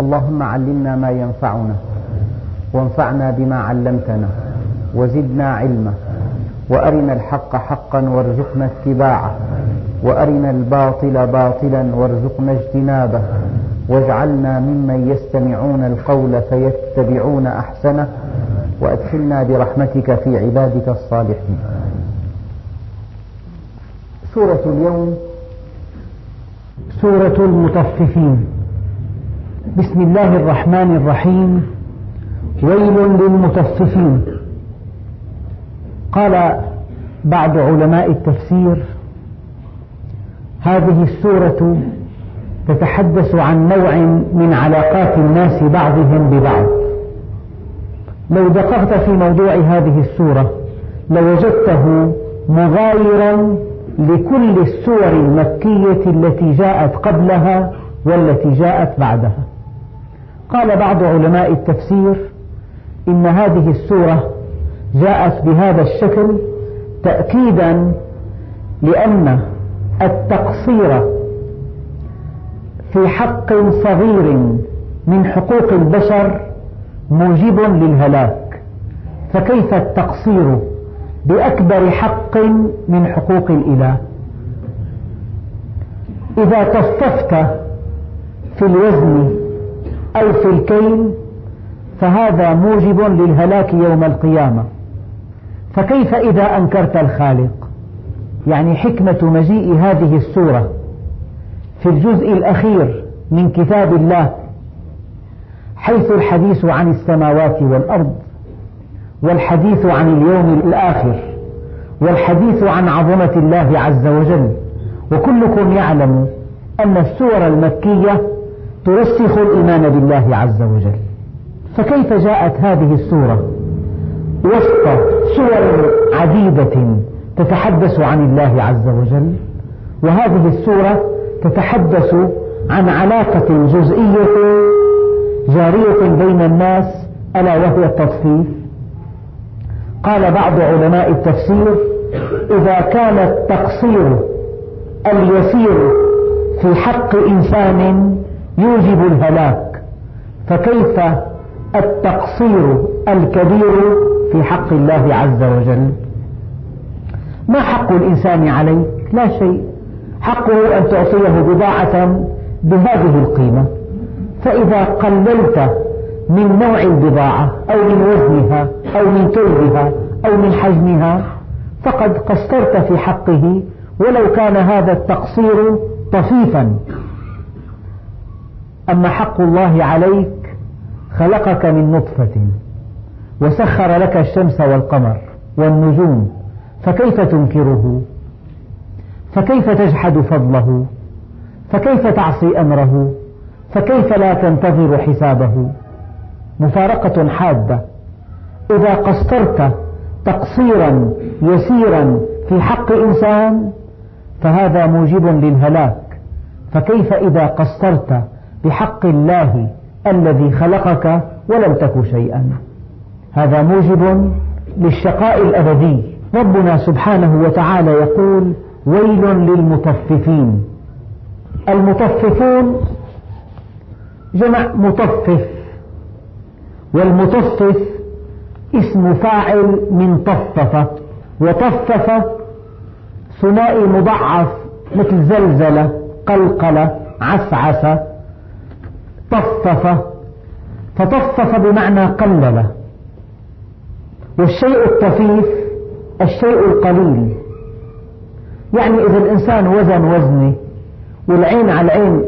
اللهم علمنا ما ينفعنا وانفعنا بما علمتنا وزدنا علما وأرنا الحق حقا وارزقنا اتباعه وأرنا الباطل باطلا وارزقنا اجتنابه واجعلنا ممن يستمعون القول فيتبعون أحسنه وأدخلنا برحمتك في عبادك الصالحين. سورة اليوم سورة المطففين. بسم الله الرحمن الرحيم. ويل للمطففين قال بعض علماء التفسير هذه السورة تتحدث عن نوع من علاقات الناس بعضهم ببعض. لو دققت في موضوع هذه السورة لوجدته مغايرا لكل السور المكية التي جاءت قبلها والتي جاءت بعدها. قال بعض علماء التفسير إن هذه السورة جاءت بهذا الشكل تأكيدا لأن التقصير في حق صغير من حقوق البشر موجب للهلاك. فكيف التقصير بأكبر حق من حقوق الإله؟ إذا تصفت في الوزن أو في الكيل فهذا موجب للهلاك يوم القيامة. فكيف إذا أنكرت الخالق؟ يعني حكمة مجيء هذه السورة في الجزء الأخير من كتاب الله حيث الحديث عن السماوات والأرض والحديث عن اليوم الآخر والحديث عن عظمة الله عز وجل. وكلكم يعلم أن السور المكية ترسخ الإيمان بالله عز وجل. فكيف جاءت هذه السورة وسط سور عديدة تتحدث عن الله عز وجل؟ وهذه السورة تتحدث عن علاقة جزئية جارية بين الناس ألا وهي التطفيف؟ قال بعض علماء التفسير إذا كان التقصير اليسير في حق إنسان يوجب الهلاك. فكيف التقصير الكبير في حق الله عز وجل؟ ما حق الإنسان عليك لا شيء. حقه أن تعطيه بضاعة بهذه القيمة. فإذا قللت من نوع البضاعة أو من وزنها أو من طولها أو من حجمها فقد قصرت في حقه ولو كان هذا التقصير طفيفا. أما حق الله عليك خلقك من نطفة وسخر لك الشمس والقمر والنجوم فكيف تنكره؟ فكيف تجحد فضله؟ فكيف تعصي أمره؟ فكيف لا تنتظر حسابه؟ مفارقة حادة. إذا قصرت تقصيرا يسيرا في حق إنسان فهذا موجب للهلاك. فكيف إذا قصرت بحق الله الذي خلقك ولم تك شيئا. هذا موجب للشقاء الأبدي. ربنا سبحانه وتعالى يقول ويل للمطففين. المطففون جمع مطفف والمطفف اسم فاعل من طفف وطفف ثنائي مضعف مثل زلزلة قلقلة عسعس طفف فطفف بمعنى قلل. والشيء الطفيف الشيء القليل. يعني إذا الإنسان وزن وزنه والعين على العين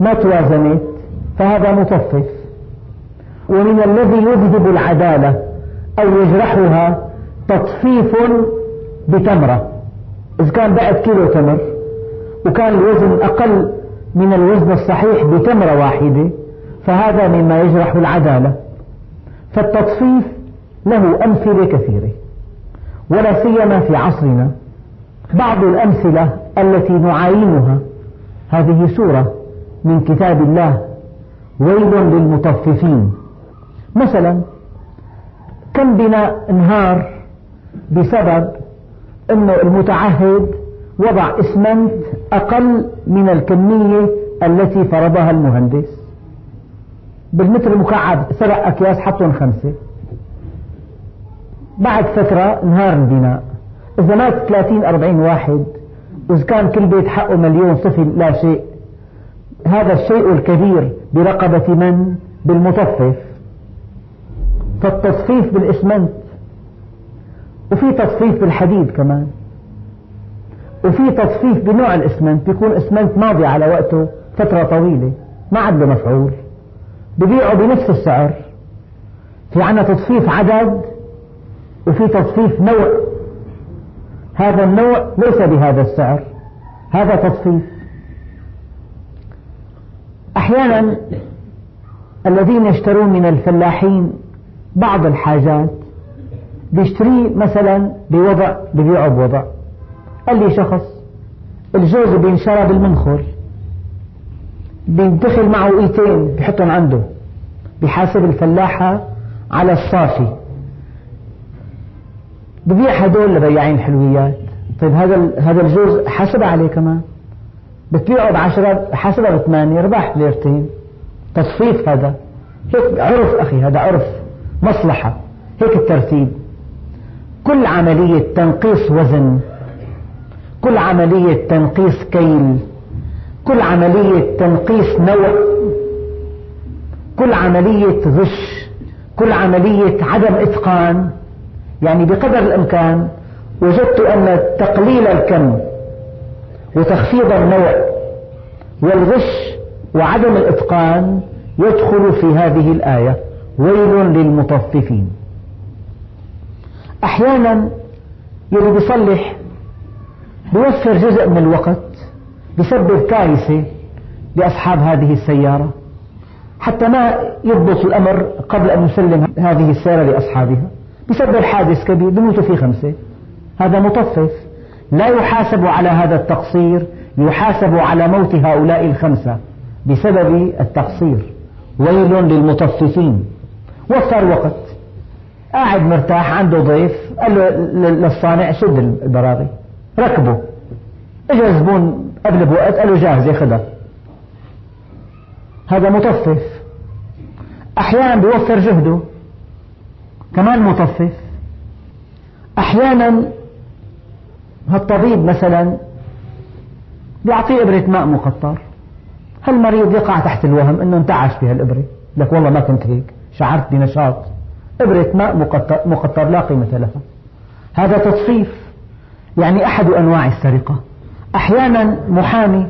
ما توازنت فهذا مطفف. ومن الذي يذهب العدالة أو يجرحها تطفيف بتمرة. إذا كان بعد كيلو تمر وكان الوزن أقل من الوزن الصحيح بتمرة واحدة فهذا مما يجرح العدالة. فالتطفيف له أمثلة كثيرة ولا سيما في عصرنا. بعض الأمثلة التي نعاينها هذه سورة من كتاب الله ويل للمطففين. مثلا كم بنا انهار بسبب أن المتعهد وضع اسمنت أقل من الكمية التي فرضها المهندس. بالمتر المكعب سرق أكياس حطهم خمسة. بعد فترة انهار البناء. إذا مات 30 40 واحد وإذا كان كل بيت حقه مليون طفل لا شيء. هذا الشيء الكبير برقبة من؟ بالمطفف. فالتصفيف بالإسمنت. وفي تصفيف بالحديد كمان. وفي تصفيف بنوع الإسمنت بيكون إسمنت ماضي على وقته فترة طويلة ما عاد له مفعول ببيعه بنفس السعر. في عنا تصفيف عدد وفي تصفيف نوع. هذا النوع ليس بهذا السعر هذا تصفيف أحيانا الذين يشترون من الفلاحين بعض الحاجات بيشتريه مثلا بوضع ببيعه بوضع. قال لي شخص الجوز بينشرى بالمنخل بيدخل معه إيتين بيحطهم عنده بيحاسب الفلاحة على الصافي. ببيع هدول لبياعين حلويات. طيب هذا هذا الجوز حاسب عليه كمان؟ بتبيعه بعشرة حاسبها بثمانية ربح ليرتين. تصفيف هذا. هيك عرف أخي هذا عرف مصلحة. هيك الترتيب. كل عملية تنقيص وزن. كل عملية تنقيص كيل كل عملية تنقيص نوع كل عملية غش كل عملية عدم إتقان. يعني بقدر الإمكان وجدت أن تقليل الكم وتخفيض النوع والغش وعدم الإتقان يدخل في هذه الآية. ويل للمطففين. أحيانا يلي بيصلح بيوفر جزء من الوقت بسبب كارثة لأصحاب هذه السيارة حتى ما يضبط الأمر قبل أن يسلم هذه السيارة لأصحابها بسبب حادث كبير بموتوا فيه خمسة. هذا مطفف. لا يحاسب على هذا التقصير يحاسب على موت هؤلاء الخمسة بسبب التقصير. ويل للمطففين. وفر وقت. قاعد مرتاح عنده ضيف قال له للصانع شد البراغي. ركبه اجى زبون قبل بوقت قال له جاهز ياخذها هذا مطفف. أحيانا بيوفر جهده. كمان مطفف. أحيانا هالطبيب مثلا بيعطيه إبرة ماء مقطر. هالمريض يقع تحت الوهم إنه انتعش بهالإبرة. لك والله ما كنت هيك. شعرت بنشاط. إبرة ماء مقطر, مقطر لا قيمة لها. هذا تصفيف يعني أحد أنواع السرقة. أحيانا محامي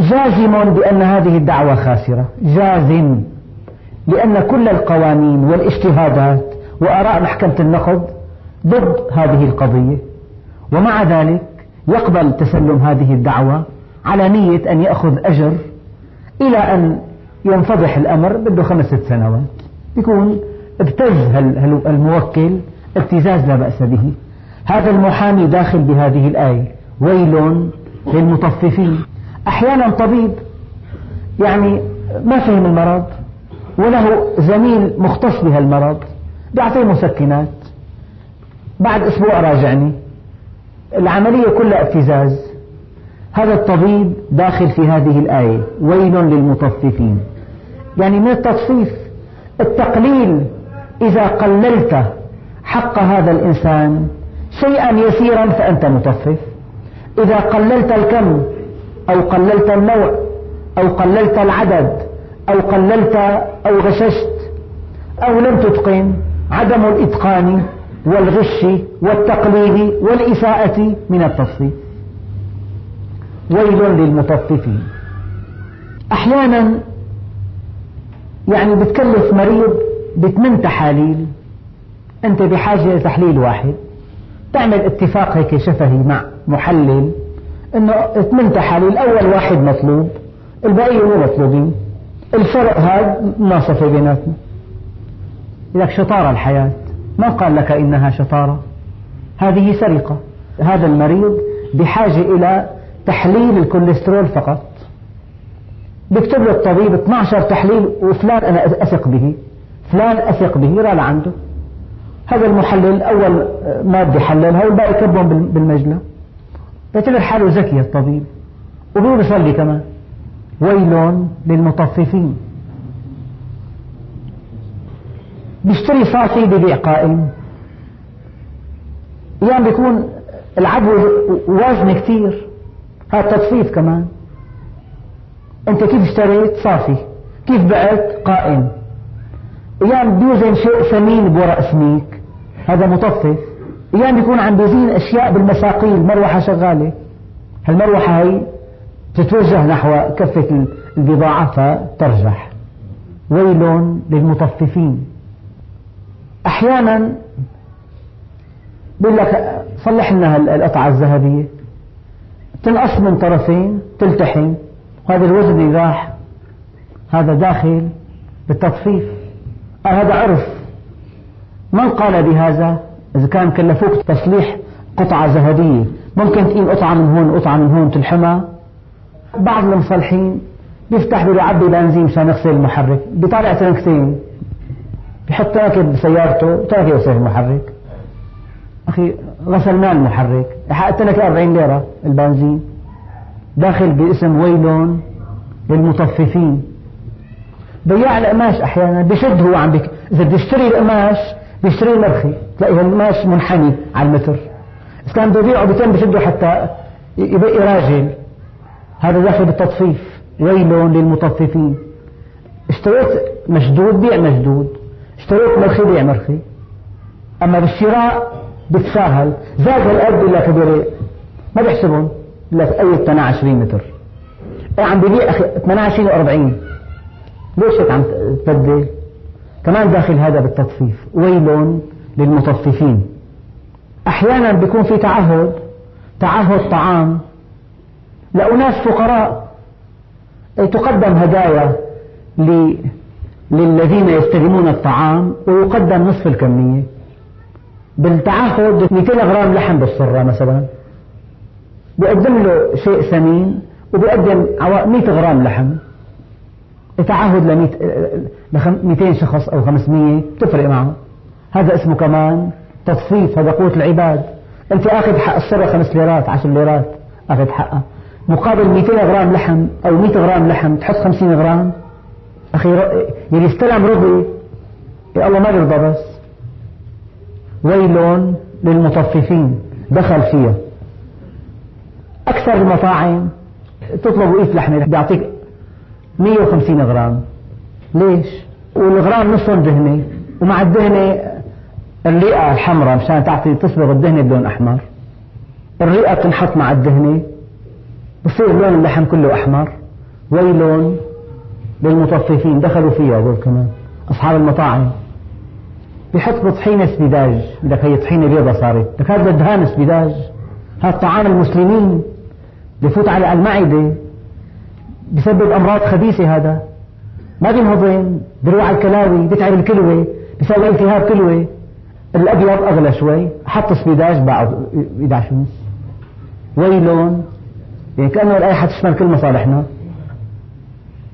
جازم بأن هذه الدعوة خاسرة. جازم لأن كل القوانين والاجتهادات وآراء محكمة النقض ضد هذه القضية. ومع ذلك يقبل تسلم هذه الدعوة على نية أن يأخذ أجر إلى أن ينفضح الأمر بده خمسة سنوات. يكون ابتز الموكل ابتزاز لا بأس به. هذا المحامي داخل بهذه الآية. ويل للمطففين. أحيانا طبيب يعني ما فهم المرض وله زميل مختص بهالمرض بيعطيه مسكنات. بعد أسبوع راجعني. العملية كلها ابتزاز هذا الطبيب داخل في هذه الآية. ويل للمطففين. يعني من التصفيف التقليل إذا قللت حق هذا الإنسان شيئا يسيرا فأنت مطفف إذا قللت الكم أو قللت النوع أو قللت العدد أو قللت أو غششت أو لم تتقن عدم الإتقان والغش والتقليد والإساءة من التصفيف ويل للمطففين أحيانا يعني بتكلف مريض بثمان تحاليل. أنت بحاجة لتحليل واحد. تعمل اتفاق هيك شفهي مع محلل أنه ثمان تحاليل أول واحد مطلوب البقية مو مطلوبين. الفرق هذا مناصفة بيناتنا. لك شطارة الحياة. ما قال لك إنها شطارة؟ هذه سرقة. هذا المريض بحاجة إلى تحليل الكوليسترول فقط. بيكتب له الطبيب 12 تحليل وفلان أنا أثق به. فلان أثق به را لعنده. هذا المحلل أول مادة حللها والباقي كبهم بالمجلة. بيعتبر حاله ذكي الطبيب. وهو بيصلي كمان. ويل للمطففين. بيشتري صافي ببيع قائم. أيام بيكون العدوى وزن كثير هذا تطفيف كمان. أنت كيف اشتريت؟ صافي كيف بعت؟ قائم. أيام بيوزن شيء ثمين بورق سميك. هذا مطفف أيام بيكون عم بيزين أشياء بالمساقيل مروحة شغالة. هالمروحة هي تتوجه نحو كفة البضاعة فترجح. ويل للمطففين. أحيانا بيقول لك صلح لنا القطعة الذهبية. تنقص من طرفين تلتحم. هذا الوزن راح هذا داخل بالتطفيف. هذا عرف. من قال بهذا؟ إذا كان كلفوك تصليح قطعة ذهبية ممكن تقيم قطعة من هون وقطعة من هون تلحمها. بعض المصلحين بيفتح بيعبي بنزين مشان يغسل المحرك. بيطالع تنكتين. بحط تركة بسيارته تركة يغسل المحرك. أخي غسلنا المحرك. حققت لك 40 ليرة البنزين. داخل باسم ويل للمطففين. بياع القماش أحيانا. بشد هو عم بك إذا بده يشتري القماش بيشتري مرخي تلاقي القماش منحني على المتر. إذا كان بده يبيعه بيتم بشده حتى يبقي راجل هذا داخل بالتطفيف. ويل للمطففين. اشتريت مشدود بيع مشدود. اشتريت مرخي بيع مرخي. أما بالشراء بتساهل. زاد هالقد ولا كبيرة. ما بيحسبهم. لك أي 22 متر. إيه عم ببيع أخي؟ 28 و40 ليش هيك عم تبدل؟ كمان داخل هذا بالتطفيف. ويل للمطففين. أحيانا بيكون في تعهد تعهد طعام. لأناس فقراء. تقدم هدايا للذين يستلمون الطعام ويقدم نصف الكمية. بالتعهد 200 غرام لحم بالصرة مثلا. بيقدم له شيء ثمين وبيقدم 100 غرام لحم. تعهد ل 200 شخص أو 500 تفرق معه هذا اسمه كمان تطفيف هذا قوة العباد. أنت أخذ حق الصرة 5 ليرات 10 ليرات أخذ حقها. مقابل 200 غرام لحم أو 100 غرام لحم تحط 50 غرام. أخي يلي استلم رضي يا الله ما بيرضى بس. ويل للمطففين. دخل فيها. أكثر المطاعم تطلب رغيف لحمة. بيعطيك 150 غرام. ليش؟ والغرام نصهم دهنة ومع الدهنة الرئة الحمراء مشان تعطي تصبغ الدهنة بلون أحمر. الرئة تنحط مع الدهنة بصير لون اللحم كله أحمر. ويل للمطففين دخلوا فيها هذول كمان. أصحاب المطاعم. بيحط بطحينة سبيداج. بدك هي طحينة بيضة صارت. بدك هذا دهان سبيداج. هذا طعام المسلمين. بفوت على المعدة. بسبب أمراض خبيثة هذا. ما بينهضم بيروح على الكلاوي بيتعب الكلوة بيسوي التهاب كلوة. الأبيض أغلى شوي حط سبيداج باعه 11 ونص ويلون يعني كأنه الآية حتشمل كل مصالحنا.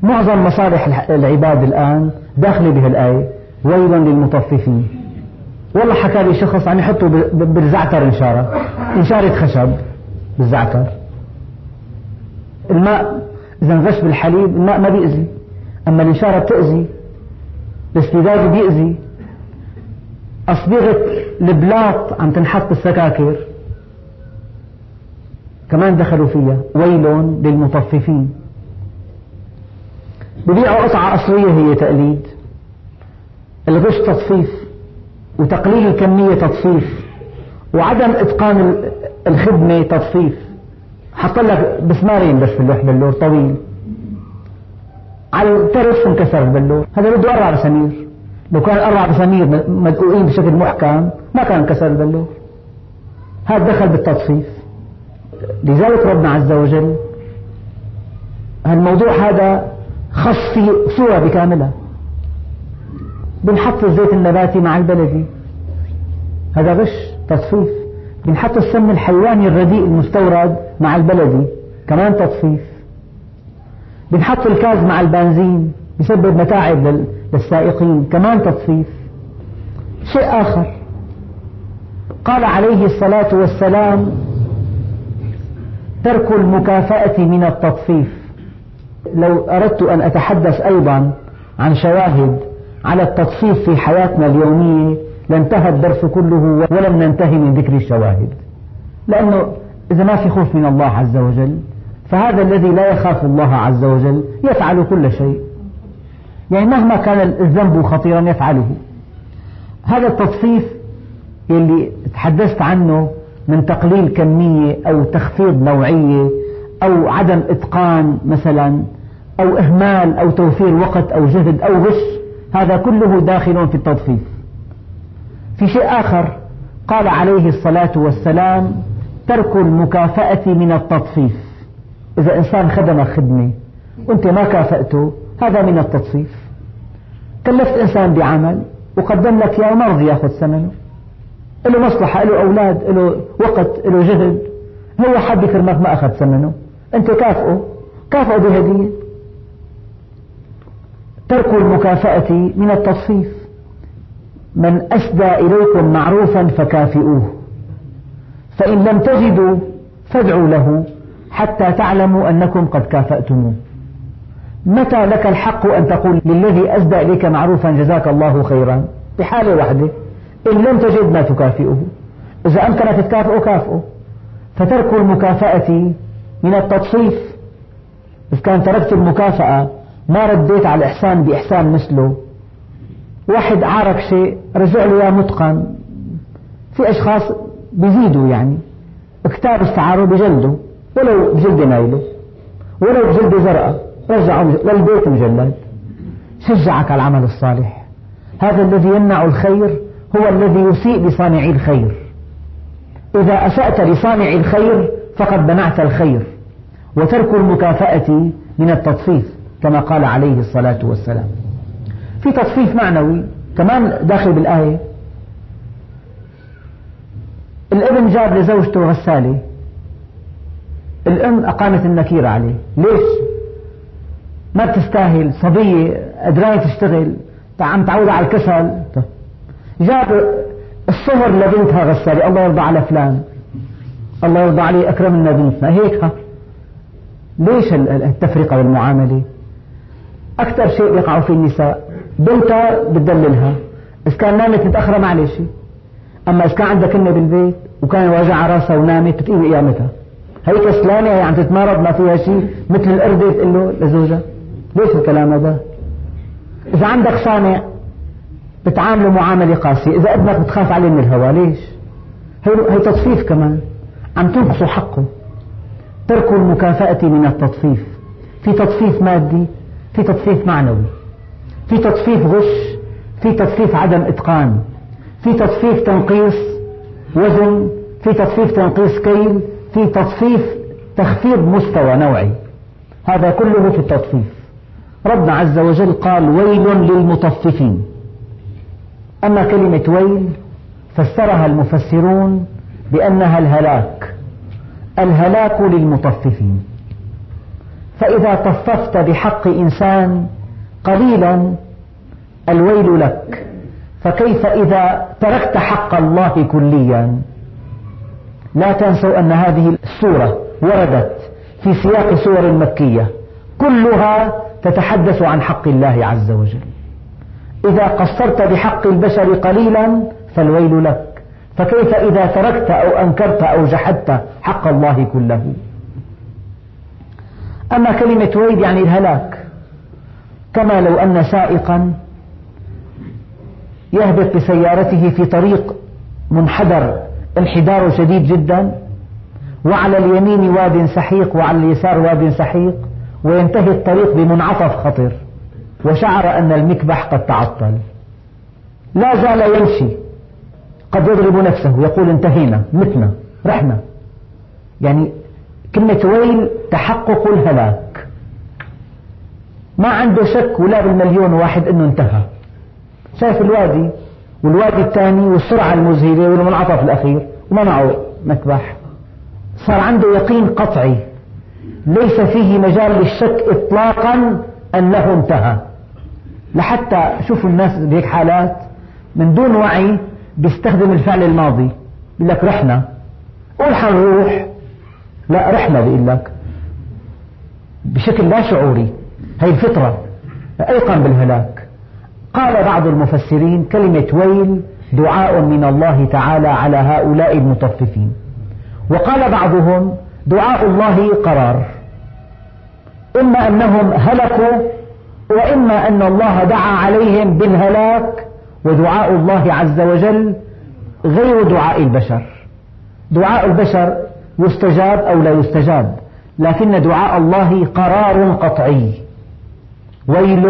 معظم مصالح العباد الآن داخلة بهالآية. ويل للمطففين. والله حكى لي شخص عم يحطوا بالزعتر إنشارة إنشارة خشب بالزعتر. الماء إذا انغش بالحليب الماء ما بيأذي. أما الإنشارة بتأذي الاسبيداج بيأذي. أصبغة البلاط عم تنحط بالسكاكر كمان دخلوا فيها. ويل للمطففين. ببيعوا قطعة أصلية هي تقليد. الغش تطفيف. وتقليل الكمية تطفيف. وعدم إتقان الخدمة تطفيف. حط لك بسمارين بس في اللوح بلور طويل. على الترف انكسر البلور هذا بده أربع مسامير لو كان أربع مسامير مدقوقين بشكل محكم ما كان انكسر البلور هذا دخل بالتطفيف. لذلك ربنا عز وجل الموضوع هذا خص فيه صورة بكاملها بنحط الزيت النباتي مع البلدي. هذا غش تصفيف بنحط السم الحيواني الرديء المستورد مع البلدي كمان تطفيف. بنحط الكاز مع البنزين بسبب متاعب للسائقين كمان تطفيف. شيء آخر. قال عليه الصلاة والسلام ترك المكافأة من التطفيف. لو أردت أن أتحدث أيضا عن شواهد على التطفيف في حياتنا اليومية لانتهى الدرس كله ولم ننتهي من ذكر الشواهد. لأنه إذا ما في خوف من الله عز وجل فهذا الذي لا يخاف الله عز وجل يفعل كل شيء. يعني مهما كان الذنب خطيرا يفعله. هذا التطفيف اللي تحدثت عنه من تقليل كمية أو تخفيض نوعية أو عدم إتقان مثلا أو إهمال أو توفير وقت أو جهد أو غش هذا كله داخل في التطفيف. في شيء آخر. قال عليه الصلاة والسلام ترك المكافأة من التطفيف. إذا إنسان خدمك خدمة وأنت ما كافأته هذا من التطفيف. كلفت إنسان بعمل وقدم لك إياه وما رضي يأخذ ثمنه. له مصلحة له أولاد له وقت له جهد. هو حد يكرمك ما أخذ ثمنه. أنت كافئه كافئه بهدية. ترك المكافأة من التصفيف من أسدى إليكم معروفا فكافئوه. فإن لم تجدوا فادعوا له حتى تعلموا أنكم قد كافأتموه. متى لك الحق أن تقول للذي أسدى إليك معروفا جزاك الله خيرا؟ بحالة واحدة إن لم تجد ما تكافئه. إذا أمكنك تكافئه كافئه. فترك المكافأة من التطفيف. إذا كان تركت المكافأة ما رديت على الإحسان بإحسان مثله. واحد عارك شيء رجع له متقن. في أشخاص بيزيدوا يعني. كتاب استعاره بجلده ولو بجلد نايلة ولو بجلد زرقاء رجعوا للبيت مجلد. شجعك على العمل الصالح. هذا الذي يمنع الخير هو الذي يسيء لصانع الخير. إذا أسأت لصانع الخير فقد منعت الخير. وترك المكافأة من التطفيف كما قال عليه الصلاة والسلام. في تطفيف معنوي كمان داخل بالآية. الابن جاب لزوجته غسالة. الأم أقامت النكير عليه. ليش؟ ما بتستاهل. صبية قدرانة تشتغل. عم تعود على الكسل. جاب الصهر لبنتها غسالة. الله يرضى على فلان. الله يرضى عليه أكرم لنا بنتنا هيك؟ ها؟ ليش التفرقة بالمعاملة؟ أكثر شيء يقع فيه النساء. بنتها بتدللها إذا كان نامت متأخرة معلش أما إذا كان عندها كلمة بالبيت وكان واجع راسها ونامت بتقيم قيامتها. هي كسلانة هي عم تتمرض ما فيها شيء مثل القردة تقول له لزوجها. ليش الكلام هذا؟ إذا عندك صانع بتعامله معاملة قاسية إذا أبنك بتخاف عليه من الهوى ليش؟ هي, هي تطفيف كمان. عم تنقصوا حقه. ترك المكافأة من التطفيف. في تطفيف مادي في تطفيف معنوي. في تطفيف غش في تطفيف عدم إتقان في تطفيف تنقيص وزن في تطفيف تنقيص كيل في تطفيف تخفيض مستوى نوعي. هذا كله في التطفيف ربنا عز وجل قال ويل للمطففين. أما كلمة ويل فسرها المفسرون بأنها الهلاك. الهلاك للمطففين. فإذا طففت بحق إنسان قليلا الويل لك. فكيف إذا تركت حق الله كليا؟ لا تنسوا أن هذه السورة وردت في سياق سور مكية. كلها تتحدث عن حق الله عز وجل. إذا قصرت بحق البشر قليلا فالويل لك. فكيف إذا تركت أو أنكرت أو جحدت حق الله كله؟ أما كلمة ويل يعني الهلاك. كما لو أن سائقا يهبط بسيارته في طريق منحدر انحدار شديد جدا وعلى اليمين واد سحيق وعلى اليسار واد سحيق وينتهي الطريق بمنعطف خطر وشعر أن المكبح قد تعطل. لا زال يمشي. قد يضرب نفسه. يقول انتهينا متنا رحنا. يعني كلمة ويل تحقق الهلاك. ما عنده شك ولا بالمليون واحد إنه انتهى. شايف الوادي والوادي الثاني والسرعة المذهلة والمنعطف الأخير وما معه مكبح صار عنده يقين قطعي. ليس فيه مجال للشك إطلاقا أنه انتهى. لحتى شوفوا الناس بهيك حالات من دون وعي بيستخدم الفعل الماضي. يقول لك رحنا. قول حنروح. لا رحنا بيقول لك. بشكل لا شعوري. هي الفطرة أيقن بالهلاك. قال بعض المفسرين كلمة ويل دعاء من الله تعالى على هؤلاء المطففين. وقال بعضهم دعاء الله قرار. إما أنهم هلكوا وإما أن الله دعا عليهم بالهلاك ودعاء الله عز وجل غير دعاء البشر. دعاء البشر يستجاب أو لا يستجاب لكن دعاء الله قرار قطعي. ويل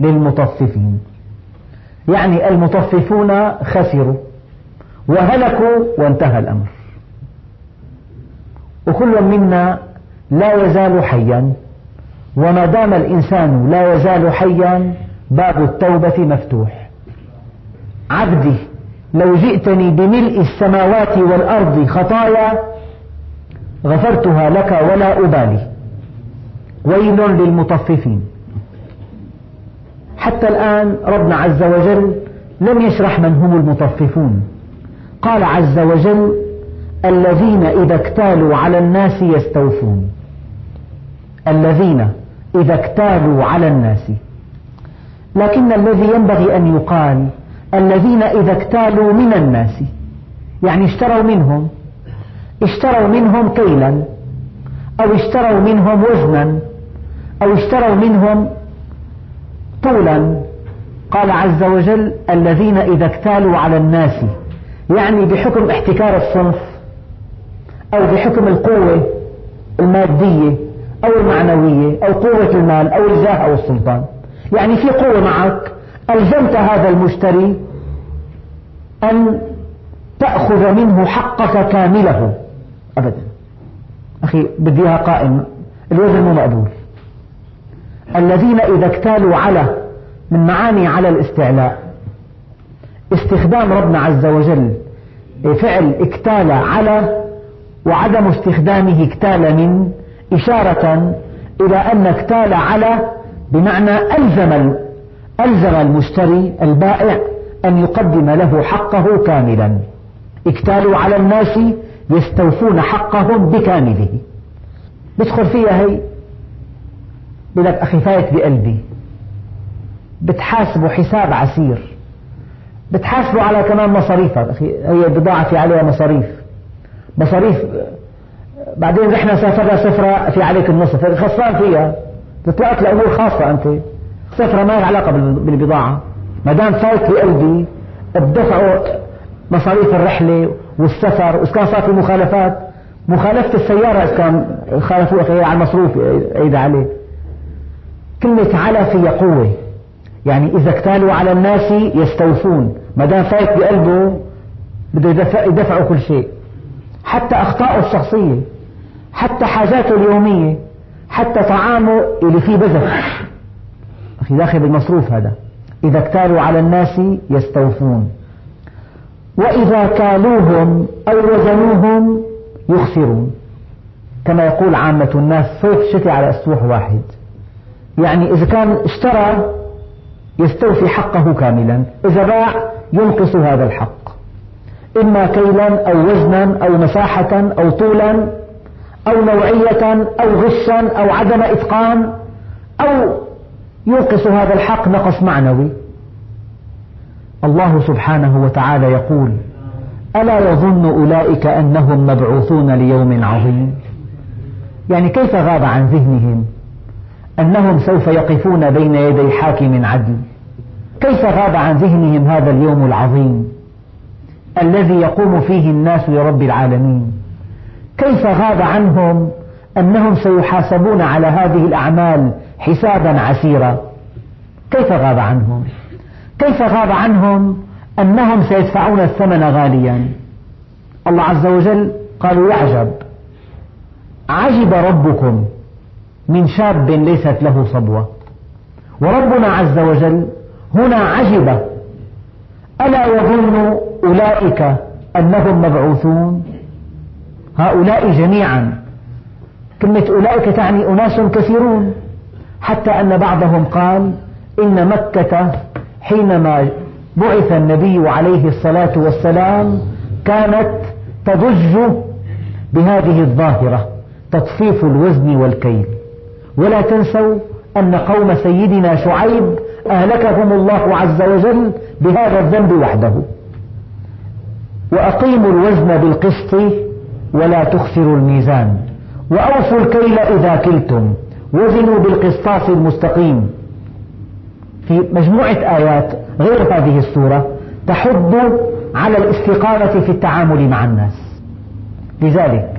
للمطففين. يعني المطففون خسروا وهلكوا وانتهى الأمر. وكل منا لا يزال حيا وما دام الإنسان لا يزال حيا باب التوبة مفتوح. عبدي لو جئتني بملء السماوات والأرض خطايا غفرتها لك ولا أبالي. ويل للمطففين. حتى الآن ربنا عز وجل لم يشرح من هم المطففون. قال عز وجل الذين إذا اكتالوا على الناس يستوفون. الذين إذا اكتالوا على الناس. لكن الذي ينبغي أن يقال الذين إذا اكتالوا من الناس. يعني اشتروا منهم. اشتروا منهم كيلا أو اشتروا منهم وزنا أو اشتروا منهم طولا قال عز وجل الذين إذا اكتالوا على الناس يعني بحكم احتكار الصنف أو بحكم القوة المادية أو المعنوية أو قوة المال أو الجاه أو السلطان. يعني في قوة معك ألزمت هذا المشتري أن تأخذ منه حقك كامله. أبدا. أخي بديها قائم الوزن مو مقبول. الذين إذا اكتالوا على من معاني على الاستعلاء. استخدام ربنا عز وجل فعل اكتال على وعدم استخدامه اكتال من إشارة إلى أن اكتال على بمعنى ألزم ألزم المشتري البائع أن يقدم له حقه كاملا. اكتالوا على الناس يستوفون حقهم بكامله. بدخل فيها هي بقول لك أخي فايت بقلبي. بتحاسبه حساب عسير. بتحاسبه على كمان مصاريفك أخي هي البضاعة في عليها مصاريف. مصاريف بعدين رحنا سافرنا سفرة في عليك النصف خسران فيها بتطلعك لأمور خاصة أنت سفرة ما لها علاقة بالبضاعة. ما دام فايت بقلبي بدفعوا مصاريف الرحلة والسفر. وإذا كان صار في مخالفات مخالفة السيارة إذا كان خالفوك على المصروف عيد عليك. كلمة على في قوة. يعني إذا اكتالوا على الناس يستوفون. ما دام فايت بقلبه بده يدفعوا كل شيء. حتى أخطاءه الشخصية حتى حاجاته اليومية حتى طعامه اللي فيه بزخ أخي داخل بالمصروف هذا. إذا اكتالوا على الناس يستوفون. وإذا كالوهم أو وزنوهم يخسرون. كما يقول عامة الناس صيف شتي على أسطوح واحد. يعني إذا كان اشترى يستوفي حقه كاملا إذا باع ينقص هذا الحق. إما كيلا أو وزنا أو مساحة أو طولا أو نوعية أو غشا أو عدم إتقان أو ينقص هذا الحق نقص معنوي. الله سبحانه وتعالى يقول ألا يظن أولئك أنهم مبعوثون ليوم عظيم؟ يعني كيف غاب عن ذهنهم؟ أنهم سوف يقفون بين يدي حاكم عدل. كيف غاب عن ذهنهم هذا اليوم العظيم؟ الذي يقوم فيه الناس لرب العالمين. كيف غاب عنهم أنهم سيحاسبون على هذه الأعمال حسابا عسيرا؟ كيف غاب عنهم؟ كيف غاب عنهم أنهم سيدفعون الثمن غاليا؟ الله عز وجل قالوا يعجب. عجب ربكم. من شاب ليست له صبوة. وربنا عز وجل هنا عجب ألا يظن أولئك أنهم مبعوثون؟ هؤلاء جميعا. كلمة أولئك تعني أناس كثيرون. حتى أن بعضهم قال إن مكة حينما بعث النبي عليه الصلاة والسلام كانت تضج بهذه الظاهرة تطفيف الوزن والكيل. ولا تنسوا أن قوم سيدنا شعيب أهلكهم الله عز وجل بهذا الذنب وحده. وأقيموا الوزن بالقسط ولا تخسروا الميزان. وأوفوا الكيل إذا كلتم. وزنوا بالقسطاس المستقيم. في مجموعة آيات غير هذه السورة تحض على الاستقامة في التعامل مع الناس. لذلك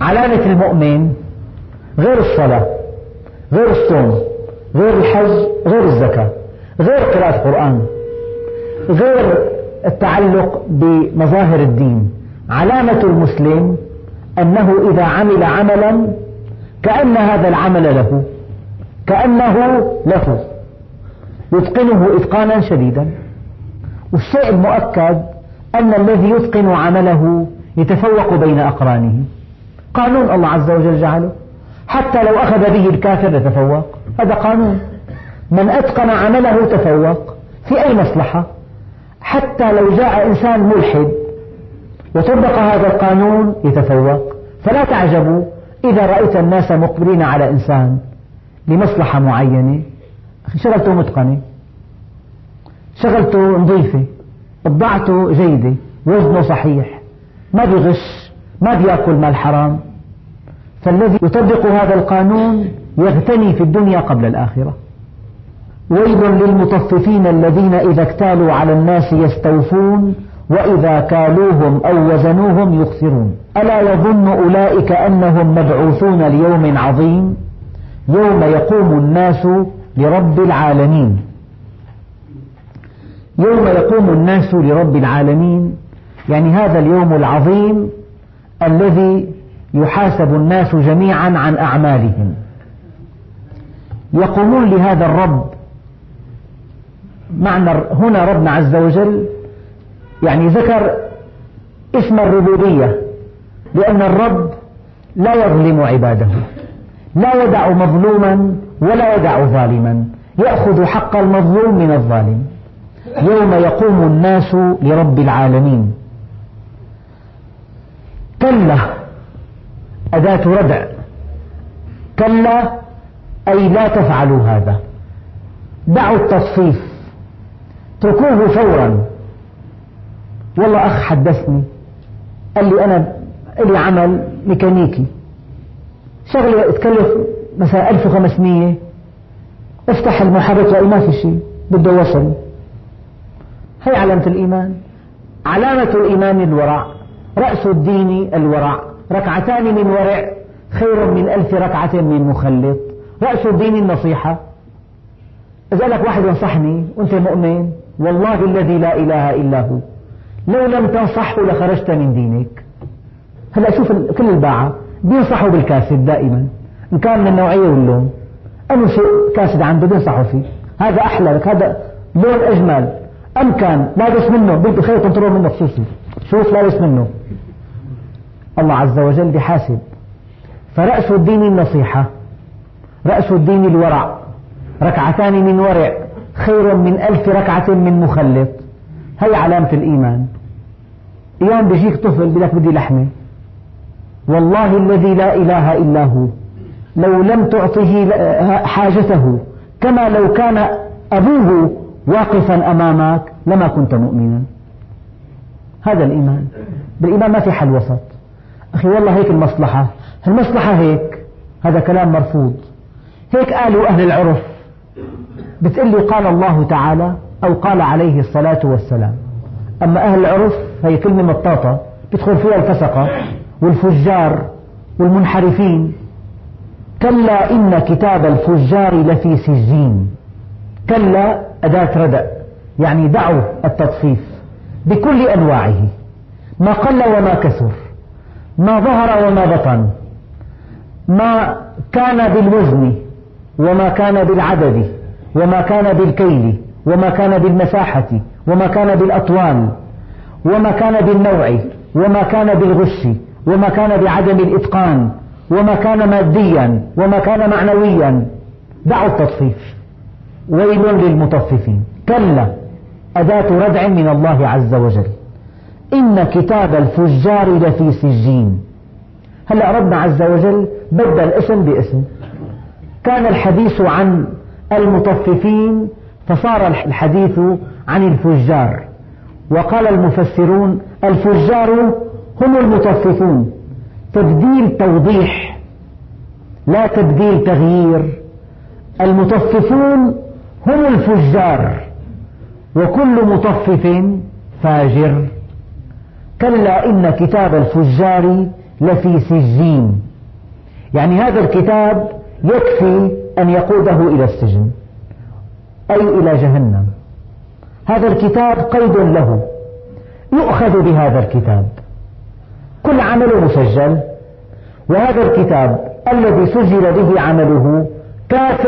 علامة المؤمن غير الصلاة غير الصوم غير الحج غير الزكاة غير قراءة القرآن غير التعلق بمظاهر الدين. علامة المسلم أنه إذا عمل عملا كأن هذا العمل له كأنه له يتقنه إتقانا شديدا. والشيء المؤكد أن الذي يتقن عمله يتفوق بين أقرانه. قانون الله عز وجل جعله. حتى لو أخذ به الكافر يتفوق هذا قانون. من أتقن عمله تفوق. في أي مصلحة؟ حتى لو جاء إنسان ملحد وطبق هذا القانون يتفوق. فلا تعجبوا إذا رأيت الناس مقبلين على إنسان لمصلحة معينة. شغلته متقنة. شغلته نظيفة. بضاعته جيدة. وزنه صحيح. ما بيغش ما بيأكل مال حرام. فالذي يطبق هذا القانون يغتني في الدنيا قبل الآخرة. ويل للمطففين الذين إذا اكتالوا على الناس يستوفون وإذا كالوهم أو وزنوهم يخسرون. ألا يظن أولئك أنهم مبعوثون ليوم عظيم؟ يوم يقوم الناس لرب العالمين. يوم يقوم الناس لرب العالمين. يعني هذا اليوم العظيم الذي يحاسب الناس جميعا عن أعمالهم. يقومون لهذا الرب معنى هنا ربنا عز وجل يعني ذكر اسم الربوبية لأن الرب لا يظلم عباده لا يدع مظلوما ولا يدع ظالما يأخذ حق المظلوم من الظالم. يوم يقوم الناس لرب العالمين. كلا أداة ردع. كلا أي لا تفعلوا هذا. دعوا التصفيف. اتركوه فورا. والله أخ حدثني. قال لي أنا لي عمل ميكانيكي. شغلة تكلف مثلا 1500 افتح المحرك تلاقي ما في شيء. بده وصل. هي علامة الإيمان. علامة الإيمان الورع رأس الدين الورع ركعتان من ورع خير من ألف ركعة من مخلط. رأس الدين النصيحة. إذا لك واحد ينصحني وأنت مؤمن؟ والله الذي لا إله إلا هو. لو لم تنصحه لخرجت من دينك. هلا شوف كل الباعة بينصحوا بالكاسد دائما. إن كان من النوعية واللون أي شيء كاسد عنده بينصحوا فيه. هذا أحلى لك. هذا لون أجمل. أم كان لابس منه. بده خير تنطروا منه خصوصي شوف لابس منه. الله عز وجل بحاسب. فرأس الدين النصيحة رأس الدين الورع ركعتان من ورع خير من ألف ركعة من مخلط. هي علامة الإيمان. أيام بيجيك طفل لك بدي لحمة. والله الذي لا إله إلا هو. لو لم تعطه حاجته كما لو كان أبوه واقفا أمامك لما كنت مؤمنا. هذا الإيمان. بالإيمان ما في حل وسط. أخي والله هيك المصلحة. المصلحة هيك هذا كلام مرفوض. هيك قالوا أهل العرف. بتقول لي قال الله تعالى أو قال عليه الصلاة والسلام. أما أهل العرف هي كلمة مطاطة يدخل فيها الفسقة والفجار والمنحرفين. كلا إن كتاب الفجار لفي سجين. كلا أداة ردأ يعني دعوا التطفيف بكل أنواعه. ما قل وما كثر. ما ظهر وما بطن. ما كان بالوزن وما كان بالعدد وما كان بالكيل وما كان بالمساحة وما كان بالأطوال وما كان بالنوع وما كان بالغش وما كان بعدم الإتقان وما كان ماديا وما كان معنويا. دعوا التطفيف. ويل للمطففين. كلا. أداة ردع من الله عز وجل. إن كتاب الفجار لفي سجين. هلأ ربنا عز وجل بدل اسم باسم. كان الحديث عن المطففين فصار الحديث عن الفجار. وقال المفسرون الفجار هم المطففون. تبديل توضيح لا تبديل تغيير. المطففون هم الفجار. وكل مطفف فاجر. كلا إن كتاب الفجار لفي سجين. يعني هذا الكتاب يكفي أن يقوده إلى السجن أي إلى جهنم. هذا الكتاب قيد له يؤخذ بهذا الكتاب. كل عمله مسجل وهذا الكتاب الذي سجل به عمله كاف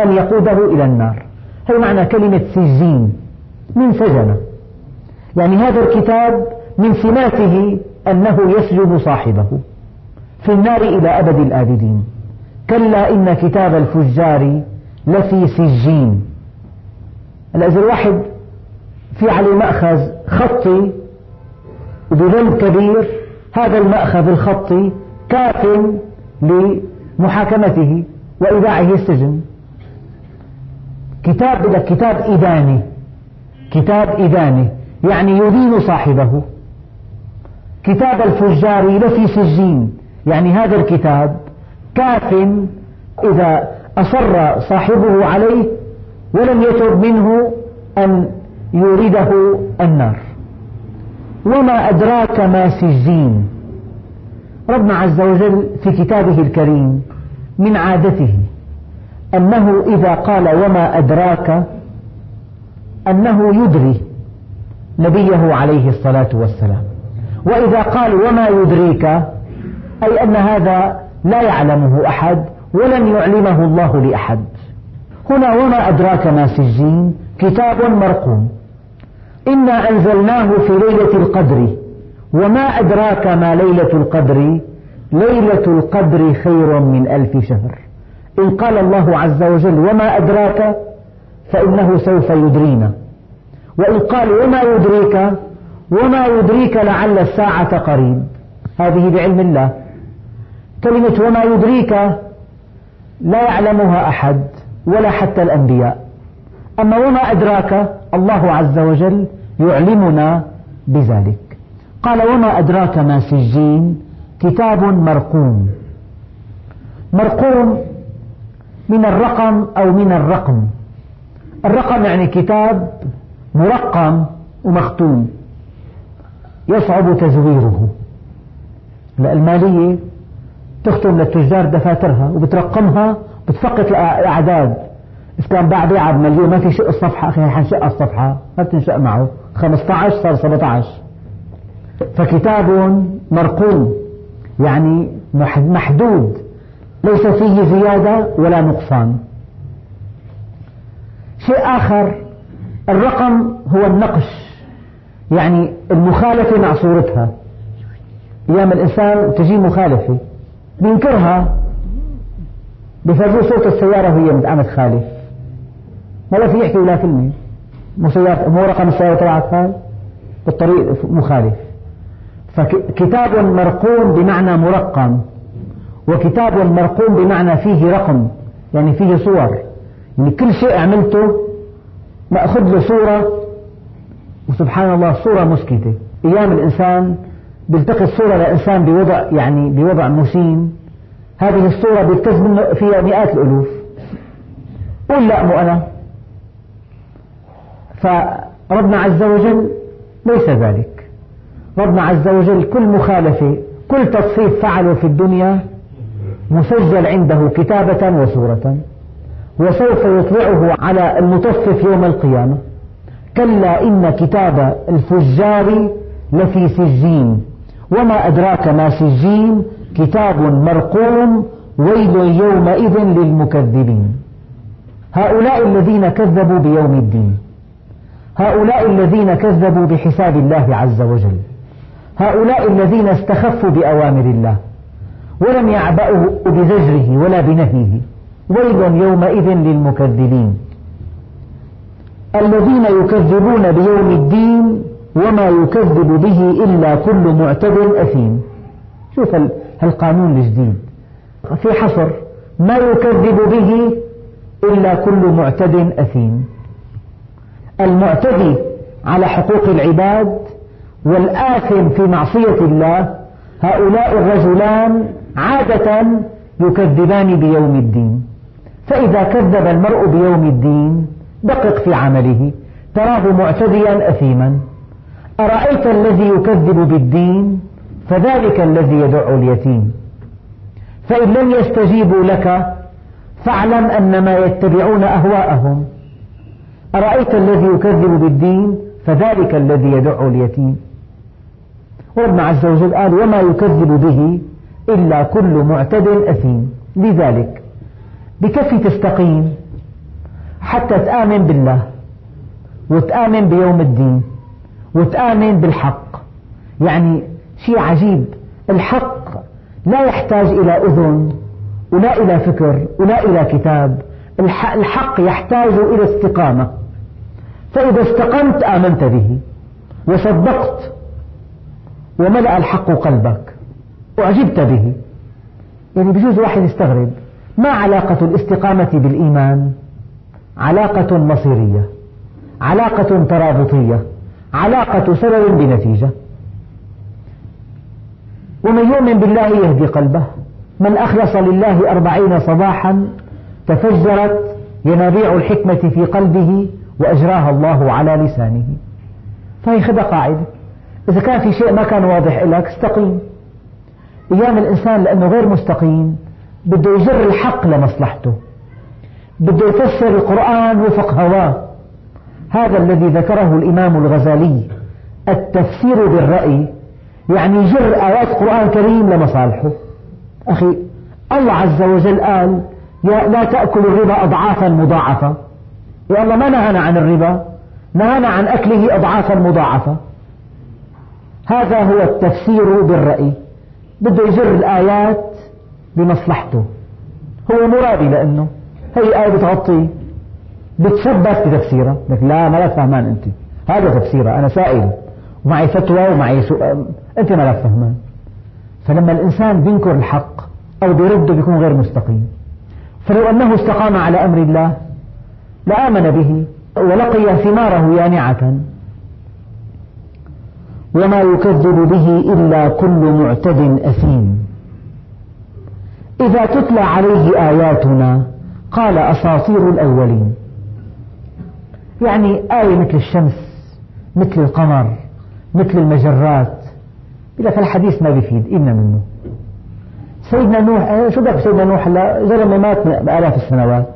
أن يقوده إلى النار. هي معنى كلمة سجين من سجن يعني هذا الكتاب من سماته أنه يسجن صاحبه في النار إلى أبد الآبدين. كلا إن كتاب الفجار لفي سجين. إذا الواحد في عليه مأخذ خطي بذنب كبير. هذا المأخذ الخطي كاف لمحاكمته وإيداعه السجن. كتاب بدك كتاب إدانة. كتاب إدانة. يعني يدين صاحبه. كتاب الفجار لفي سجين. يعني هذا الكتاب كاف إذا أصر صاحبه عليه ولم يتب منه أن يورده النار. وما أدراك ما سجين. ربنا عز وجل في كتابه الكريم من عادته أنه إذا قال وما أدراك أنه يدري نبيه عليه الصلاة والسلام. وإذا قال وما يدريك أي أن هذا لا يعلمه أحد ولن يعلمه الله لأحد. هنا وما أدراك ما سجين؟ كتاب مرقوم. إنا أنزلناه في ليلة القدر. وما أدراك ما ليلة القدر؟ ليلة القدر خير من ألف شهر. إن قال الله عز وجل وما أدراك فإنه سوف يدرينا. وإن قال وما يدريك وما يدريك لعل الساعة قريب. هذه بعلم الله. كلمة وما يدريك لا يعلمها أحد ولا حتى الأنبياء. أما وما أدراك الله عز وجل يعلمنا بذلك. قال وما أدراك ما سجين؟ كتاب مرقوم. مرقوم من الرقم أو من الرقم. الرقم يعني كتاب مرقم ومختوم. يصعب تزويره. المالية تختم للتجار دفاترها وبترقمها بتفقط الأعداد. إذا كان بعد بيعة بمليون ما في شق الصفحة أخي حنشق الصفحة. ما بتنشق معه. 15 صار 17 فكتاب مرقوم يعني محدود. ليس فيه زيادة ولا نقصان. شيء آخر الرقم هو النقش. يعني المخالفة مع صورتها. أيام الإنسان تجي مخالفة. بينكرها. بفرجوا صوت السيارة وهي عم تخالف ولا في يحكي ولا كلمة. مو سيارة مو رقم السيارة تبعك هاي. بالطريق مخالف. فكتاب مرقوم بمعنى مرقم. وكتاب مرقوم بمعنى فيه رقم. يعني فيه صور. يعني كل شيء عملته مأخذ له صورة. وسبحان الله صورة مسكتة أيام الإنسان بيلتقي الصورة لإنسان بوضع يعني بوضع مشين. هذه الصورة بيلتزم فيها مئات الألوف. قل لا مو أنا. فربنا عز وجل ليس ذلك. ربنا عز وجل كل مخالفة كل تصفيف فعله في الدنيا مسجل عنده كتابة وصورة وسوف يطلعه على المطفف يوم القيامة. كلا إن كتاب الفجار لفي سجين. وما أدراك ما سجين؟ كتاب مرقوم ويل يومئذ للمكذبين. هؤلاء الذين كذبوا بيوم الدين. هؤلاء الذين كذبوا بحساب الله عز وجل. هؤلاء الذين استخفوا بأوامر الله. ولم يعبأوا بزجره ولا بنهيه. ويل يومئذ للمكذبين. الذين يكذبون بيوم الدين وما يكذب به إلا كل معتد أثيم. شوف القانون الجديد. في حصر. ما يكذب به إلا كل معتد أثيم. المعتدي على حقوق العباد والآثم في معصية الله هؤلاء الرجلان عادة يكذبان بيوم الدين. فإذا كذب المرء بيوم الدين دقق في عمله تراه معتديا أثيما. أرأيت الذي يكذب بالدين؟ فذلك الذي يدع اليتيم. فإن لم يستجيبوا لك فاعلم أنما يتبعون أهواءهم. أرأيت الذي يكذب بالدين؟ فذلك الذي يدع اليتيم. وربنا عز وجل قال وما يكذب به إلا كل معتد أثيم. لذلك بكفي تستقيم؟ حتى تآمن بالله وتآمن بيوم الدين وتآمن بالحق. يعني شيء عجيب الحق لا يحتاج إلى أذن ولا إلى فكر ولا إلى كتاب. الحق يحتاج إلى استقامة. فإذا استقمت آمنت به وصدقت وملأ الحق قلبك وعجبت به. يعني بجوز واحد يستغرب ما علاقة الاستقامة بالإيمان؟ علاقة مصيرية علاقة ترابطية علاقة سبب بنتيجة. ومن يؤمن بالله يهدي قلبه. من أخلص لله أربعين صباحا تفجرت ينابيع الحكمة في قلبه وأجراها الله على لسانه. فهي خذها قاعدة. إذا كان في شيء ما كان واضح لك استقيم. أيام الإنسان لأنه غير مستقيم بده يجر الحق لمصلحته. بده يفسر القرآن وفق هواه. هذا الذي ذكره الإمام الغزالي. التفسير بالرأي يعني يجر آيات قرآن كريم لمصالحه. أخي الله عز وجل قال يا لا تأكلوا الربا أضعافا مضاعفة. يا الله ما نهانا عن الربا نهانا عن أكله أضعافا مضاعفة. هذا هو التفسير بالرأي. بده يجر الآيات بمصلحته. هو مرابي لأنه هي آية بتغطي؟ بتشبث بتفسيرها. لك لا ما لك فهمان أنت. هذا تفسيرها. أنا سائل. ومعي فتوى ومعي سؤال أنت ما لك فهمان. فلما الإنسان بينكر الحق أو بيرده بيكون غير مستقيم. فلو أنه استقام على أمر الله لآمن به ولقي ثماره يانعة. وما يكذب به إلا كل معتد أثيم. إذا تتلى عليه آياتنا قال أساطير الأولين. يعني آية مثل الشمس مثل القمر مثل المجرات. لك الحديث ما بيفيد إن منه. سيدنا نوح إيه، شو بدك سيدنا نوح؟ هلا زلمة مات بآلاف السنوات.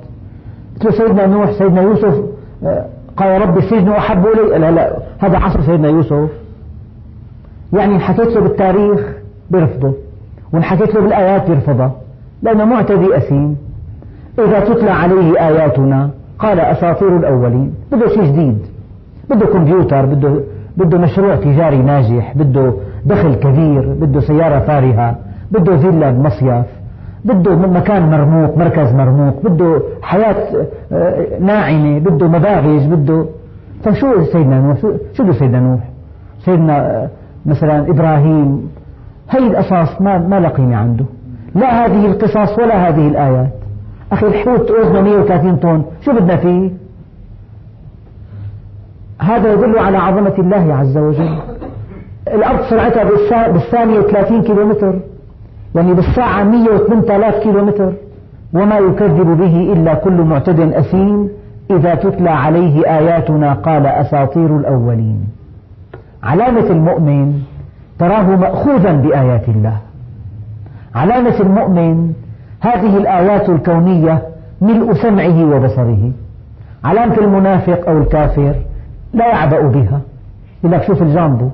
قلت سيدنا نوح سيدنا يوسف إيه، قال ربي السجن أحب إلي. لا لا هذا عصر سيدنا يوسف. يعني إن حكيت له بالتاريخ بيرفضه وإن حكيت له بالآيات بيرفضها لأنه معتدي أثيم. إذا تتلى عليه آياتنا قال أساطير الأولين بده شيء جديد. بده كمبيوتر بده بده مشروع تجاري ناجح بده دخل كبير بده سيارة فارهة بده فيلا بمصيف بده مكان مرموق مركز مرموق بده حياة آه، ناعمة بده مباغج بده. فشو سيدنا نوح؟ شو بده سيدنا نوح؟ سيدنا آه، مثلا إبراهيم. هي الأساس ما, ما لقيمة عنده. لا هذه القصص ولا هذه الآيات. أخي الحوت وزنه 130 طن. شو بدنا فيه؟ هذا يدل على عظمة الله عز وجل. الأرض سرعتها بالثانية 30 كيلومتر. يعني بالساعة 108 آلاف كيلومتر. وما يكذب به إلا كل معتد أثيم. إذا تتلى عليه آياتنا قال أساطير الأولين. علامة المؤمن تراه مأخوذا بآيات الله. علامة المؤمن هذه الآيات الكونية ملء سمعه وبصره. علامة المنافق أو الكافر لا يعبأ بها. يقول لك شوف الجامبو.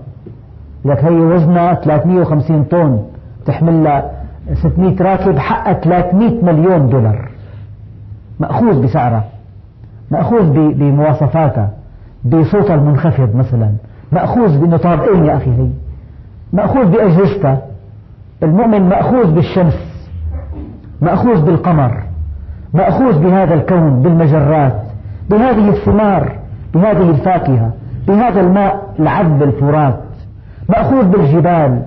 لك هي وزنها 350 طن. تحمل لها 600 راكب حقها 300 مليون دولار. مأخوذ بسعرها. مأخوذ بمواصفاتها. بصوتها المنخفض مثلا. مأخوذ بأنه طابقين يا أخي. هي مأخوذ بأجهزتها. المؤمن مأخوذ بالشمس. مأخوذ بالقمر مأخوذ بهذا الكون بالمجرات بهذه الثمار بهذه الفاكهة بهذا الماء العذب الفرات مأخوذ بالجبال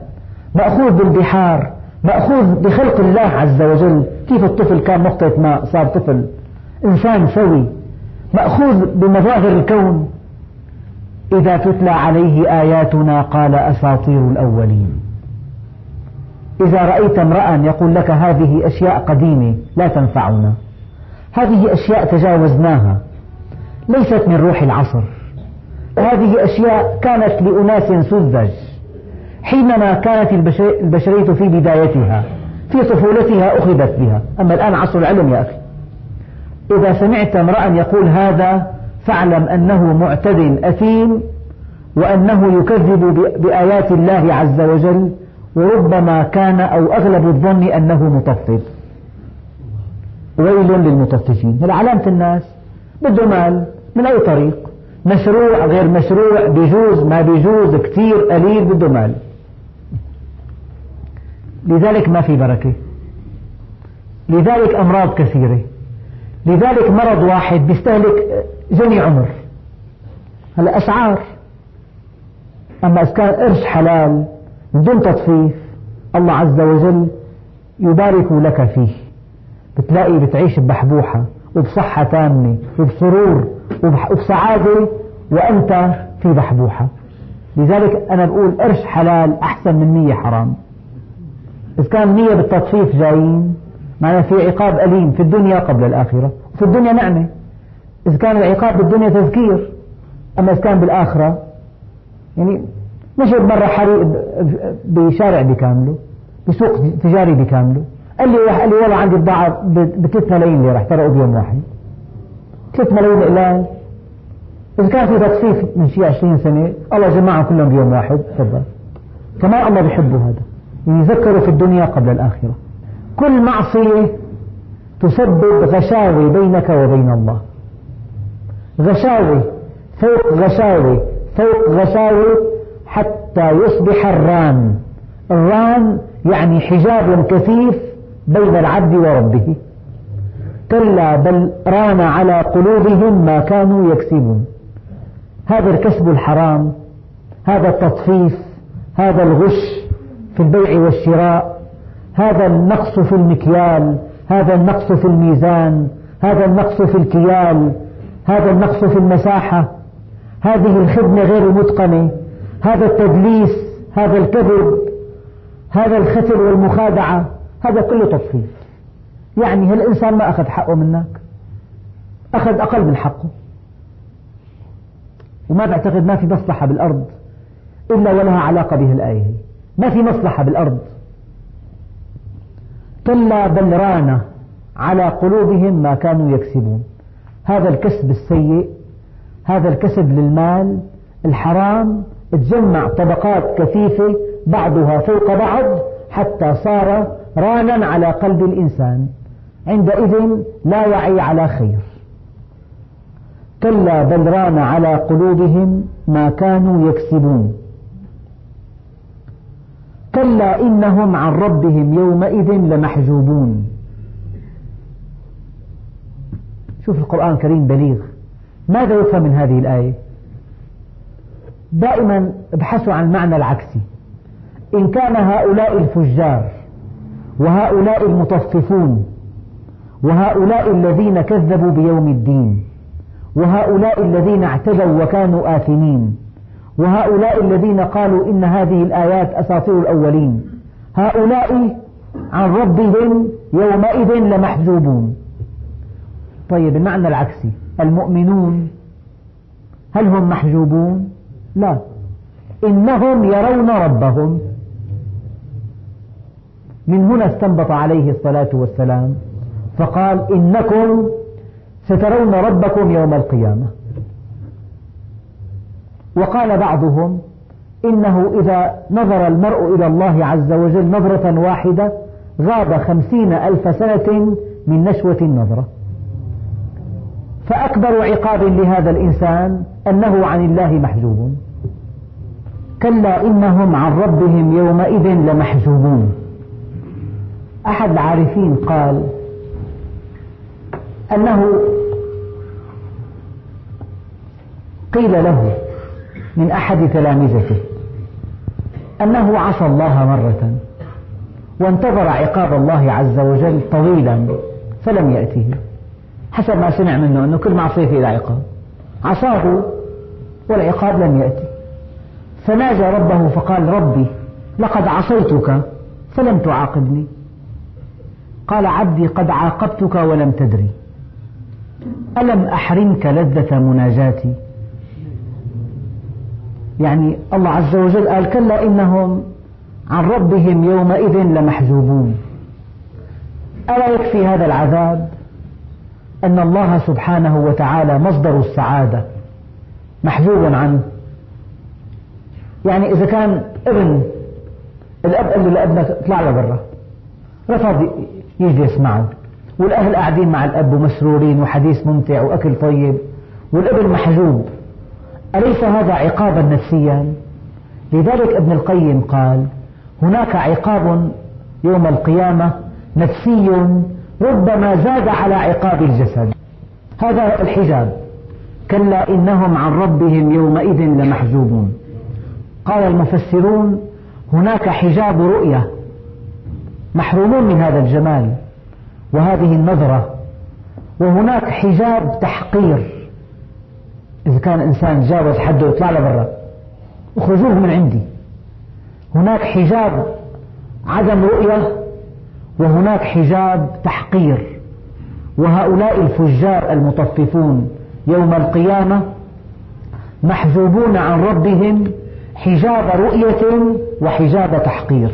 مأخوذ بالبحار مأخوذ بخلق الله عز وجل. كيف الطفل كان نقطة ماء صار طفل؟ إنسان سوي مأخوذ بمظاهر الكون. إذا تتلى عليه آياتنا قال أساطير الأولين. إذا رأيت امرأ يقول لك هذه أشياء قديمة لا تنفعنا. هذه أشياء تجاوزناها. ليست من روح العصر. هذه أشياء كانت لأناس سذج. حينما كانت البشرية في بدايتها في طفولتها أخذت بها. أما الآن عصر العلم يا أخي. إذا سمعت امرأ يقول هذا فاعلم أنه معتد أثيم وأنه يكذب بآيات الله عز وجل وربما كان أو أغلب الظن أنه مطفف ويل للمطففين علامة الناس؟ بده مال من أي طريق؟ مشروع غير مشروع بيجوز ما بيجوز كثير قليل بده مال. لذلك ما في بركة. لذلك أمراض كثيرة. لذلك مرض واحد بيستهلك جني عمر. هلا أسعار. أما إذا كان قرش حلال بدون تطفيف الله عز وجل يبارك لك فيه. بتلاقي بتعيش ببحبوحة وبصحة تامة وبسرور وبسعادة وأنت في بحبوحة. لذلك أنا بقول قرش حلال أحسن من نية حرام. إذا كان نية بالتطفيف جايين معناه في عقاب أليم في الدنيا قبل الآخرة في الدنيا نعمة. إذا كان العقاب بالدنيا تذكير أما إذا كان بالآخرة يعني نشر مرة حريق بشارع بكامله بسوق تجاري بكامله. قال لي قال لي والله عندي بضاعة بثلاث ملايين ليرة احترقوا بيوم واحد. ثلاث ملايين قلال إذا كان في تطفيف من شيء 20 سنة الله جمعهم كلهم بيوم واحد تفضل. كمان الله بيحبوا هذا. يعني يذكروا في الدنيا قبل الآخرة. كل معصية تسبب غشاوة بينك وبين الله. غشاوة فوق غشاوة فوق غشاوة. حتى يصبح الران. الران يعني حجاب كثيف بين العبد وربه. كلا بل ران على قلوبهم ما كانوا يكسبون. هذا الكسب الحرام هذا التطفيف هذا الغش في البيع والشراء هذا النقص في المكيال هذا النقص في الميزان هذا النقص في الكيال هذا النقص في المساحة. هذه الخدمة غير المتقنة هذا التدليس هذا الكذب هذا الختل والمخادعة هذا كله تطفيف يعني هالإنسان ما أخذ حقه منك؟ أخذ أقل من حقه. وما بعتقد ما في مصلحة بالأرض إلا ولها علاقة به الآية. ما في مصلحة بالأرض. كلا بل ران على قلوبهم ما كانوا يكسبون. هذا الكسب السيء هذا الكسب للمال الحرام تجمع طبقات كثيفة بعضها فوق بعض حتى صار رانا على قلب الإنسان. عندئذ لا يعي على خير. كلا بل ران على قلوبهم ما كانوا يكسبون. كلا إنهم عن ربهم يومئذ لمحجوبون. شوف القرآن الكريم بليغ. ماذا يفهم من هذه الآية؟ دائما ابحثوا عن المعنى العكسي إن كان هؤلاء الفجار وهؤلاء المطففون وهؤلاء الذين كذبوا بيوم الدين وهؤلاء الذين اعتدوا وكانوا آثمين وهؤلاء الذين قالوا إن هذه الآيات أساطير الأولين هؤلاء عن ربهم يومئذ لمحجوبون. طيب المعنى العكسي المؤمنون هل هم محجوبون؟ لا. إنهم يرون ربهم. من هنا استنبط عليه الصلاة والسلام. فقال إنكم سترون ربكم يوم القيامة. وقال بعضهم إنه إذا نظر المرء إلى الله عز وجل نظرة واحدة غاب خمسين ألف سنة من نشوة النظرة. فأكبر عقاب لهذا الإنسان أنه عن الله محجوب. كلا إنهم عن ربهم يومئذ لمحجوبون. أحد العارفين قال أنه قيل له من أحد تلامذته أنه عصى الله مرة وانتظر عقاب الله عز وجل طويلا فلم يأته. حسب ما سمع منه أنه كل معصية فيها عقاب. عصاه والعقاب لم يأتي. فناجى ربه فقال ربي لقد عصيتك فلم تعاقبني. قال عبدي قد عاقبتك ولم تدري. ألم أحرمك لذة مناجاتي؟ يعني الله عز وجل قال كلا إنهم عن ربهم يومئذ لمحجوبون. ألا يكفي هذا العذاب أن الله سبحانه وتعالى مصدر السعادة محجوب عنه؟ يعني إذا كان ابن الأب قال له لابنك اطلع لبرا رفض يجلس معه. والأهل قاعدين مع الأب ومسرورين وحديث ممتع وأكل طيب. والابن محجوب. أليس هذا عقابا نفسيا؟ لذلك ابن القيم قال هناك عقاب يوم القيامة نفسي ربما زاد على عقاب الجسد. هذا الحجاب. كلا إنهم عن ربهم يومئذ لمحجوبون. قال المفسرون هناك حجاب رؤية محرومون من هذا الجمال وهذه النظرة وهناك حجاب تحقير. إذا كان إنسان تجاوز حده يطلع لبرا اخرجوه من عندي. هناك حجاب عدم رؤية وهناك حجاب تحقير. وهؤلاء الفجار المطففون يوم القيامة محجوبون عن ربهم حجاب رؤية وحجاب تحقير.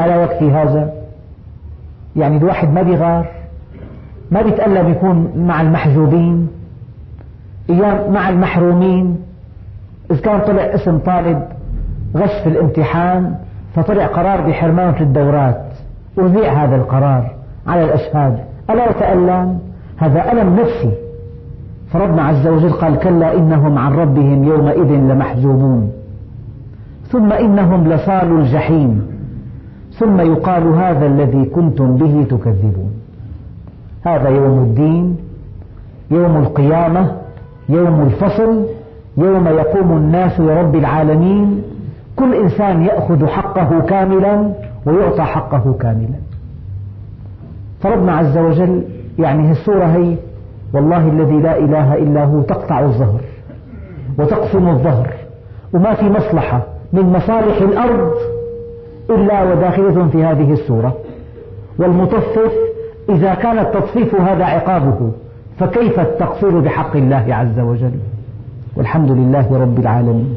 ألا يكفي هذا؟ يعني الواحد ما بيغار ما بيتألم يكون مع المحجوبين أيام مع المحرومين. إذا كان طلع اسم طالب غش في الامتحان فطلع قرار بحرمانه في الدورات. أذيع هذا القرار على الأشهاد. ألا يتألم؟ هذا ألم نفسي. فربنا عز وجل قال كلا إنهم عن ربهم يومئذ لمحجوبون ثم إنهم لصالوا الجحيم. ثم يقال هذا الذي كنتم به تكذبون. هذا يوم الدين يوم القيامة يوم الفصل يوم يقوم الناس لرب العالمين. كل إنسان يأخذ حقه كاملا ويعطى حقه كاملا. فربنا عز وجل يعني السورة هي والله الذي لا إله إلا هو تقطع الظهر وتقسم الظهر وما في مصلحة من مصالح الأرض إلا وداخلة في هذه السورة. والمطفف إذا كان التطفيف هذا عقابه فكيف التقصير بحق الله عز وجل؟ والحمد لله رب العالمين.